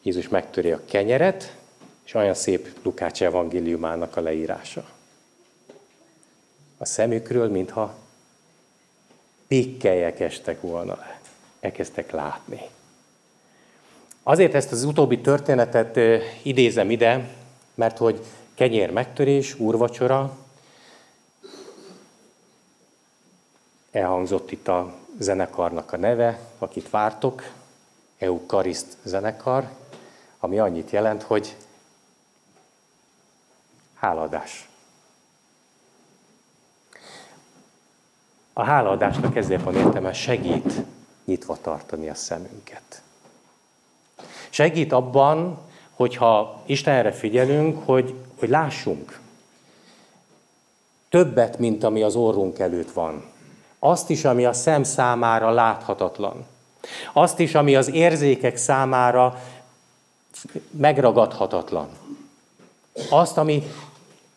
Jézus megtöri a kenyeret, és olyan szép Lukács evangéliumának a leírása a szemükről, mintha pikkelyek estek volna le. Elkezdtek látni. Azért ezt az utóbbi történetet idézem ide, mert hogy kenyér megtörés, úrvacsora, elhangzott itt a zenekarnak a neve, akit vártok, Eukariszt zenekar, ami annyit jelent, hogy háladás. A hálaadásnak ezért van értelme, segít nyitva tartani a szemünket. Segít abban, hogyha Istenre figyelünk, hogy, hogy lássunk. Többet, mint ami az orrunk előtt van. Azt is, ami a szem számára láthatatlan. Azt is, ami az érzékek számára megragadhatatlan. Azt, ami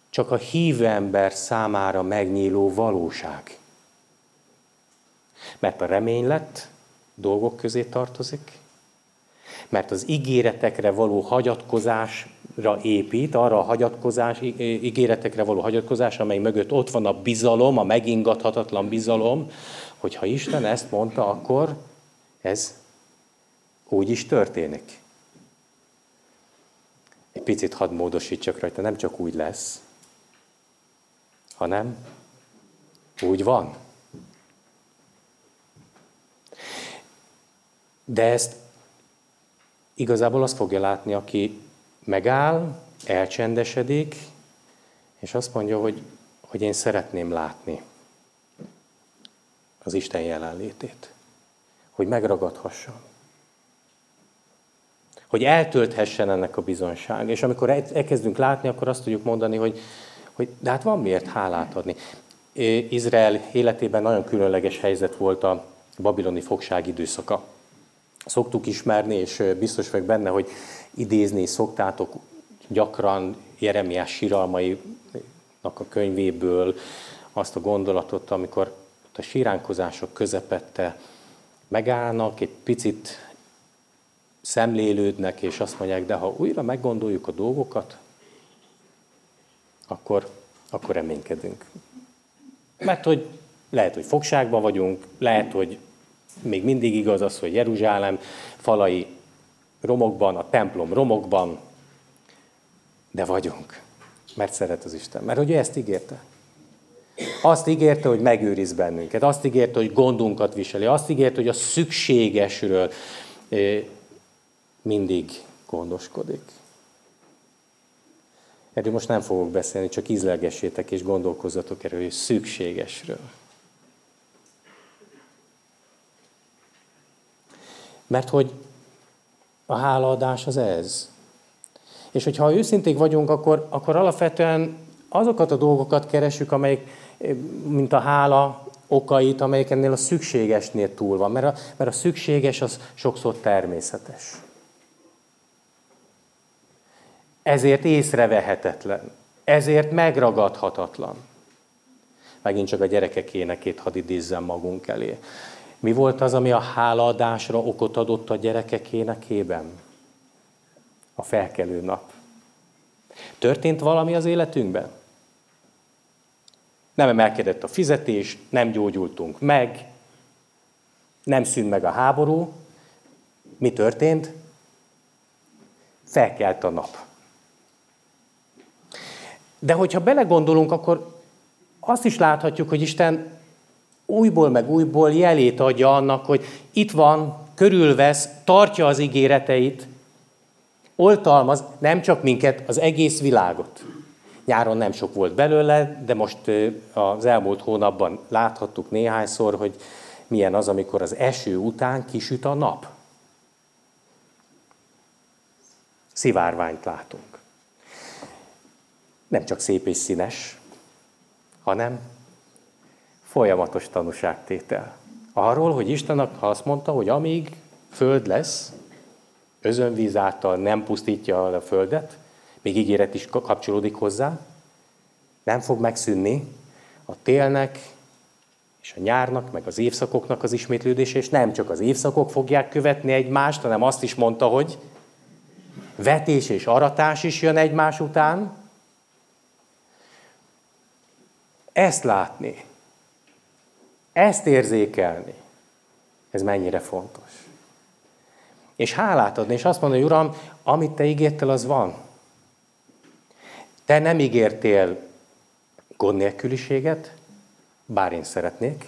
csak a hívő ember számára megnyíló valóság. Mert a reménylet dolgok közé tartozik, mert az ígéretekre való hagyatkozásra épít, arra a hagyatkozás, ígéretekre való hagyatkozás, amely mögött ott van a bizalom, a megingathatatlan bizalom, hogy ha Isten ezt mondta, akkor ez úgy is történik. Egy picit hadd módosítsak rajta, nem csak úgy lesz, hanem úgy van. De ezt igazából azt fogja látni, aki megáll, elcsendesedik, és azt mondja, hogy, hogy én szeretném látni az Isten jelenlétét. Hogy megragadhassam. Hogy eltölthessen ennek a bizonság. És amikor elkezdünk látni, akkor azt tudjuk mondani, hogy, hogy de hát van miért hálát adni. Izrael életében nagyon különleges helyzet volt a babiloni fogság időszaka szoktuk ismerni, és biztos vagyok benne, hogy idézni szoktátok gyakran Jeremiás síralmainak a könyvéből azt a gondolatot, amikor a síránkozások közepette megállnak, egy picit szemlélődnek, és azt mondják, de ha újra meggondoljuk a dolgokat, akkor, akkor reménykedünk. Mert hogy lehet, hogy fogságban vagyunk, lehet, hogy még mindig igaz az, hogy Jeruzsálem falai romokban, a templom romokban, de vagyunk, mert szeret az Isten. Mert hogy ő ezt ígérte. Azt ígérte, hogy megőriz bennünket, azt ígérte, hogy gondunkat viseli, azt ígérte, hogy a szükségesről mindig gondoskodik. Erről most nem fogok beszélni, csak ízlelgessétek és gondolkozzatok erről, hogy szükségesről. Mert hogy a hálaadás az ez. És hogyha őszinték vagyunk, akkor, akkor alapvetően azokat a dolgokat keresünk, amelyek, mint a hála okait, amelyek ennél a szükségesnél túl van. Mert a, mert a szükséges az sokszor természetes. Ezért észrevehetetlen. Ezért megragadhatatlan. Megint csak a gyerekek énekét hadd idézzem magunk elé. Mi volt az, ami a hálaadásra okot adott a gyerekek énekében? A felkelő nap. Történt valami az életünkben? Nem emelkedett a fizetés, nem gyógyultunk meg, nem szűnt meg a háború. Mi történt? Felkelt a nap. De hogyha belegondolunk, akkor azt is láthatjuk, hogy Isten újból meg újból jelét adja annak, hogy itt van, körülvesz, tartja az ígéreteit, oltalmaz nem csak minket, az egész világot. Nyáron nem sok volt belőle, de most az elmúlt hónapban láthattuk néhányszor, hogy milyen az, amikor az eső után kisüt a nap. Szivárványt látunk. Nem csak szép és színes, hanem folyamatos tanúságtétel. Arról, hogy Isten azt mondta, hogy amíg föld lesz, özönvíz által nem pusztítja a földet, még ígéret is kapcsolódik hozzá, nem fog megszűnni a télnek és a nyárnak, meg az évszakoknak az ismétlődése, és nem csak az évszakok fogják követni egymást, hanem azt is mondta, hogy vetés és aratás is jön egymás után. Ezt látni, ezt érzékelni, ez mennyire fontos. És hálát adni, és azt mondani, Uram, amit Te ígértél, az van. Te nem ígértél gond nélküliséget, bár én szeretnék.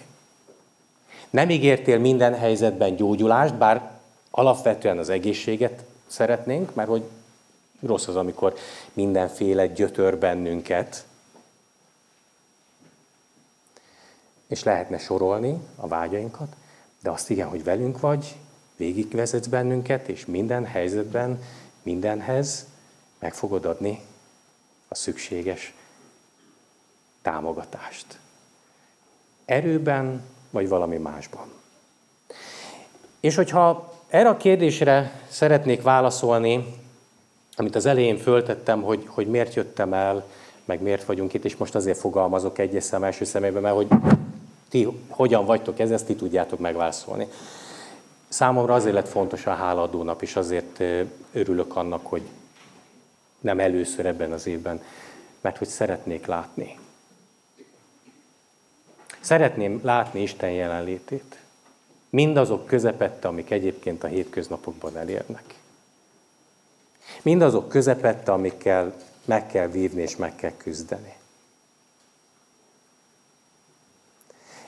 Nem ígértél minden helyzetben gyógyulást, bár alapvetően az egészséget szeretnénk, mert hogy rossz az, amikor mindenféle gyötör bennünket, és lehetne sorolni a vágyainkat, de azt igen, hogy velünk vagy, végigvezetsz bennünket, és minden helyzetben, mindenhez meg fogod adni a szükséges támogatást. Erőben, vagy valami másban. És hogyha erre a kérdésre szeretnék válaszolni, amit az elején föltettem, hogy, hogy miért jöttem el, meg miért vagyunk itt, és most azért fogalmazok egyes szem első szemében, mert hogy ti hogyan vagytok ez, ezt ti tudjátok megválaszolni. Számomra azért lett fontos a hálaadó nap, és azért örülök annak, hogy nem először ebben az évben, mert hogy szeretnék látni. Szeretném látni Isten jelenlétét. Mindazok közepette, amik egyébként a hétköznapokban elérnek. Mindazok közepette, amikkel meg kell vívni és meg kell küzdeni.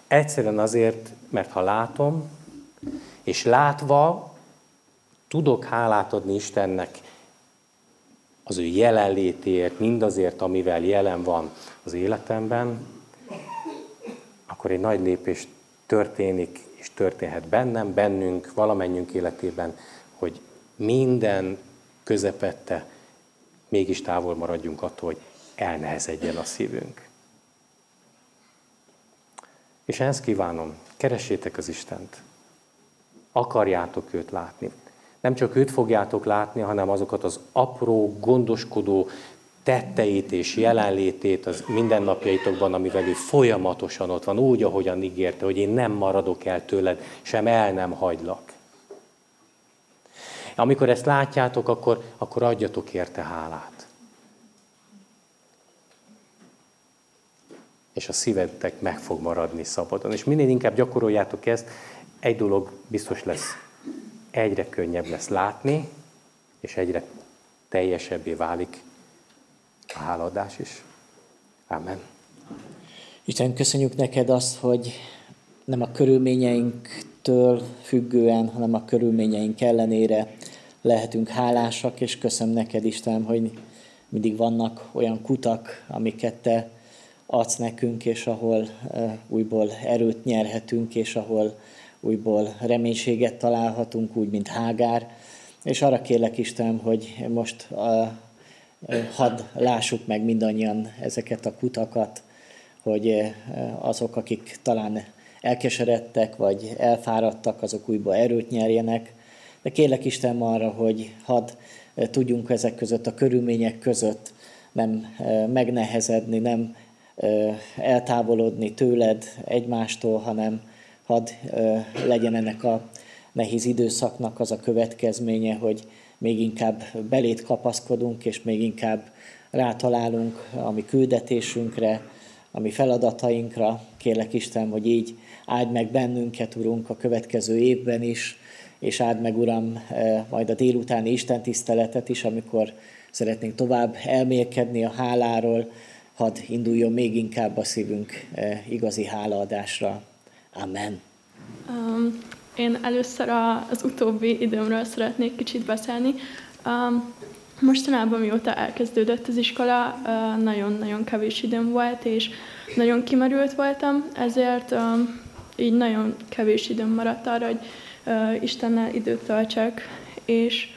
Egyszerűen azért, mert ha látom, és látva tudok hálát adni Istennek az ő jelenlétéért, mindazért, amivel jelen van az életemben, akkor egy nagy lépés történik, és történhet bennem, bennünk, valamennyünk életében, hogy minden közepette mégis távol maradjunk attól, hogy elnehezedjen a szívünk. És ezt kívánom, keressétek az Istent. Akarjátok őt látni. Nem csak őt fogjátok látni, hanem azokat az apró, gondoskodó tetteit és jelenlétét az mindennapjaitokban, amivel ő folyamatosan ott van, úgy, ahogyan ígérte, hogy én nem maradok el tőled, sem el nem hagylak. Amikor ezt látjátok, akkor, akkor adjatok érte hálát. És a szívetek meg fog maradni szabadon. És minél inkább gyakoroljátok ezt, egy dolog biztos lesz, egyre könnyebb lesz látni, és egyre teljesebbé válik a háladás is. Amen. Isten, köszönjük neked azt, hogy nem a körülményeinktől függően, hanem a körülményeink ellenére lehetünk hálásak, és köszönöm neked, Isten, hogy mindig vannak olyan kutak, amiket te adsz nekünk, és ahol újból erőt nyerhetünk, és ahol újból reménységet találhatunk, úgy, mint Hágár. És arra kérlek, Isten, hogy most hadd lássuk meg mindannyian ezeket a kutakat, hogy azok, akik talán elkeseredtek, vagy elfáradtak, azok újból erőt nyerjenek. De kérlek Isten arra, hogy hadd tudjunk ezek között, a körülmények között nem megnehezedni, nem eltávolodni tőled egymástól, hanem hadd legyen ennek a nehéz időszaknak az a következménye, hogy még inkább belét kapaszkodunk, és még inkább rátalálunk a mi küldetésünkre, a mi feladatainkra. Kérlek Isten, hogy így áld meg bennünket, Urunk, a következő évben is, és áld meg, Uram, majd a délutáni Isten tiszteletet is, amikor szeretnénk tovább elmélkedni a háláról, hadd induljon még inkább a szívünk eh, igazi hálaadásra. Amen. Um, én először az utóbbi időmről szeretnék kicsit beszélni. Mostanában, mióta elkezdődött az iskola, nagyon-nagyon kevés időm volt, és nagyon kimerült voltam, ezért így nagyon kevés időm maradt arra, hogy Istennel időt töltsek, és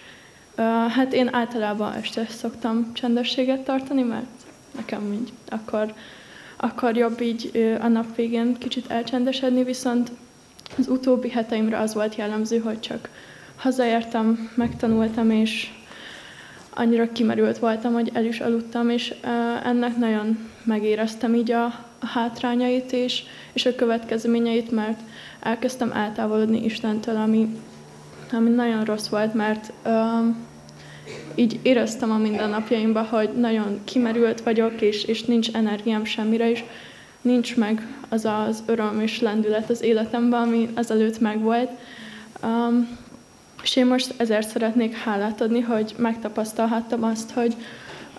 hát én általában este szoktam csendességet tartani, mert nekem így. Akkor, akkor jobb így a nap végén kicsit elcsendesedni, viszont az utóbbi heteimre az volt jellemző, hogy csak hazaértem, megtanultam, és annyira kimerült voltam, hogy el is aludtam, és ennek nagyon megéreztem így a, a hátrányait és, és a következményeit, mert elkezdtem eltávolodni Istentől, ami, ami nagyon rossz volt, mert uh, így éreztem a mindennapjaimban, hogy nagyon kimerült vagyok, és, és nincs energiám semmire, és nincs meg az az öröm és lendület az életemben, ami ezelőtt megvolt. Um, és én most ezért szeretnék hálát adni, hogy megtapasztalhattam azt, hogy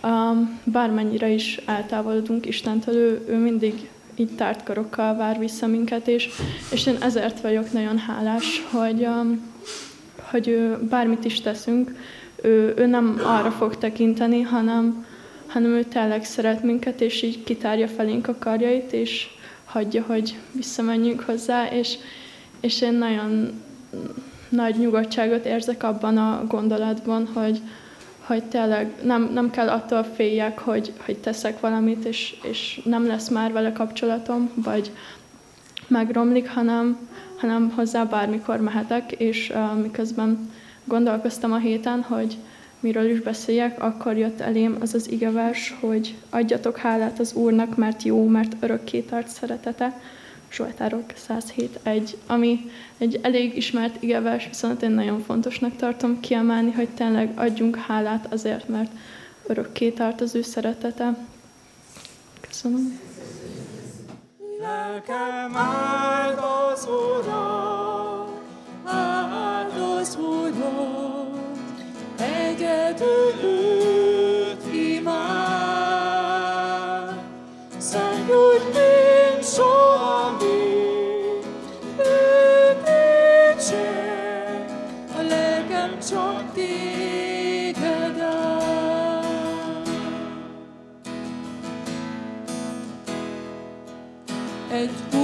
um, bármennyire is eltávolodunk Istentől, ő, ő mindig így tárt karokkal vár vissza minket, és, és én ezért vagyok nagyon hálás, hogy, um, hogy ő, bármit is teszünk, ő, ő nem arra fog tekinteni, hanem, hanem ő tényleg szeret minket, és így kitárja felénk a karjait, és hagyja, hogy visszamenjünk hozzá, és, és én nagyon nagy nyugodtságot érzek abban a gondolatban, hogy, hogy tényleg nem, nem kell attól féljek, hogy, hogy teszek valamit, és, és nem lesz már vele kapcsolatom, vagy megromlik, hanem, hanem hozzá bármikor mehetek, és uh, miközben gondolkoztam a héten, hogy miről is beszéljek, akkor jött elém az az igevers, hogy adjatok hálát az Úrnak, mert jó, mert örökké tart szeretete. Zsoltárok 107.1, ami egy elég ismert igevers, viszont én nagyon fontosnak tartom kiemelni, hogy tényleg adjunk hálát azért, mert örökké tart az ő szeretete. Köszönöm. Lelkem áld az Urat, áld az Urat, egyedül őt imád. Szent úgy, mint soha még, a lelkem csak téged. Egy új